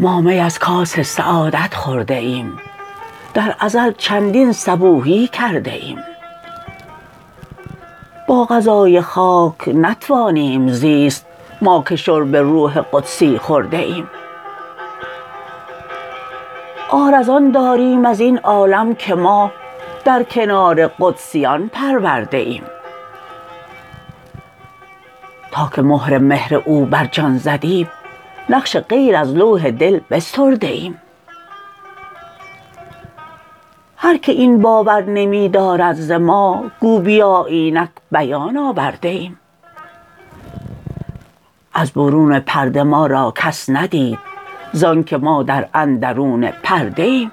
ما می از کاس سعادت خورده ایم. در ازل چندین صبوحی کرده ایم. با غذای خاک نتوانیم زیست. ما که شرب روح قدسی خورده ایم. عار از آن داریم ازین عالم که ما در کنار قدسیان پرورده ایم. تا که مهر مهر او بر جان زدیم نقش غیر از لوح دل بسترده ایم. هر که این باور نمی دارد ز ما گو بیا اینک بیان آورده ایم. از برون پرده ما را کس ندید زانکه ما در اندرون پرده ایم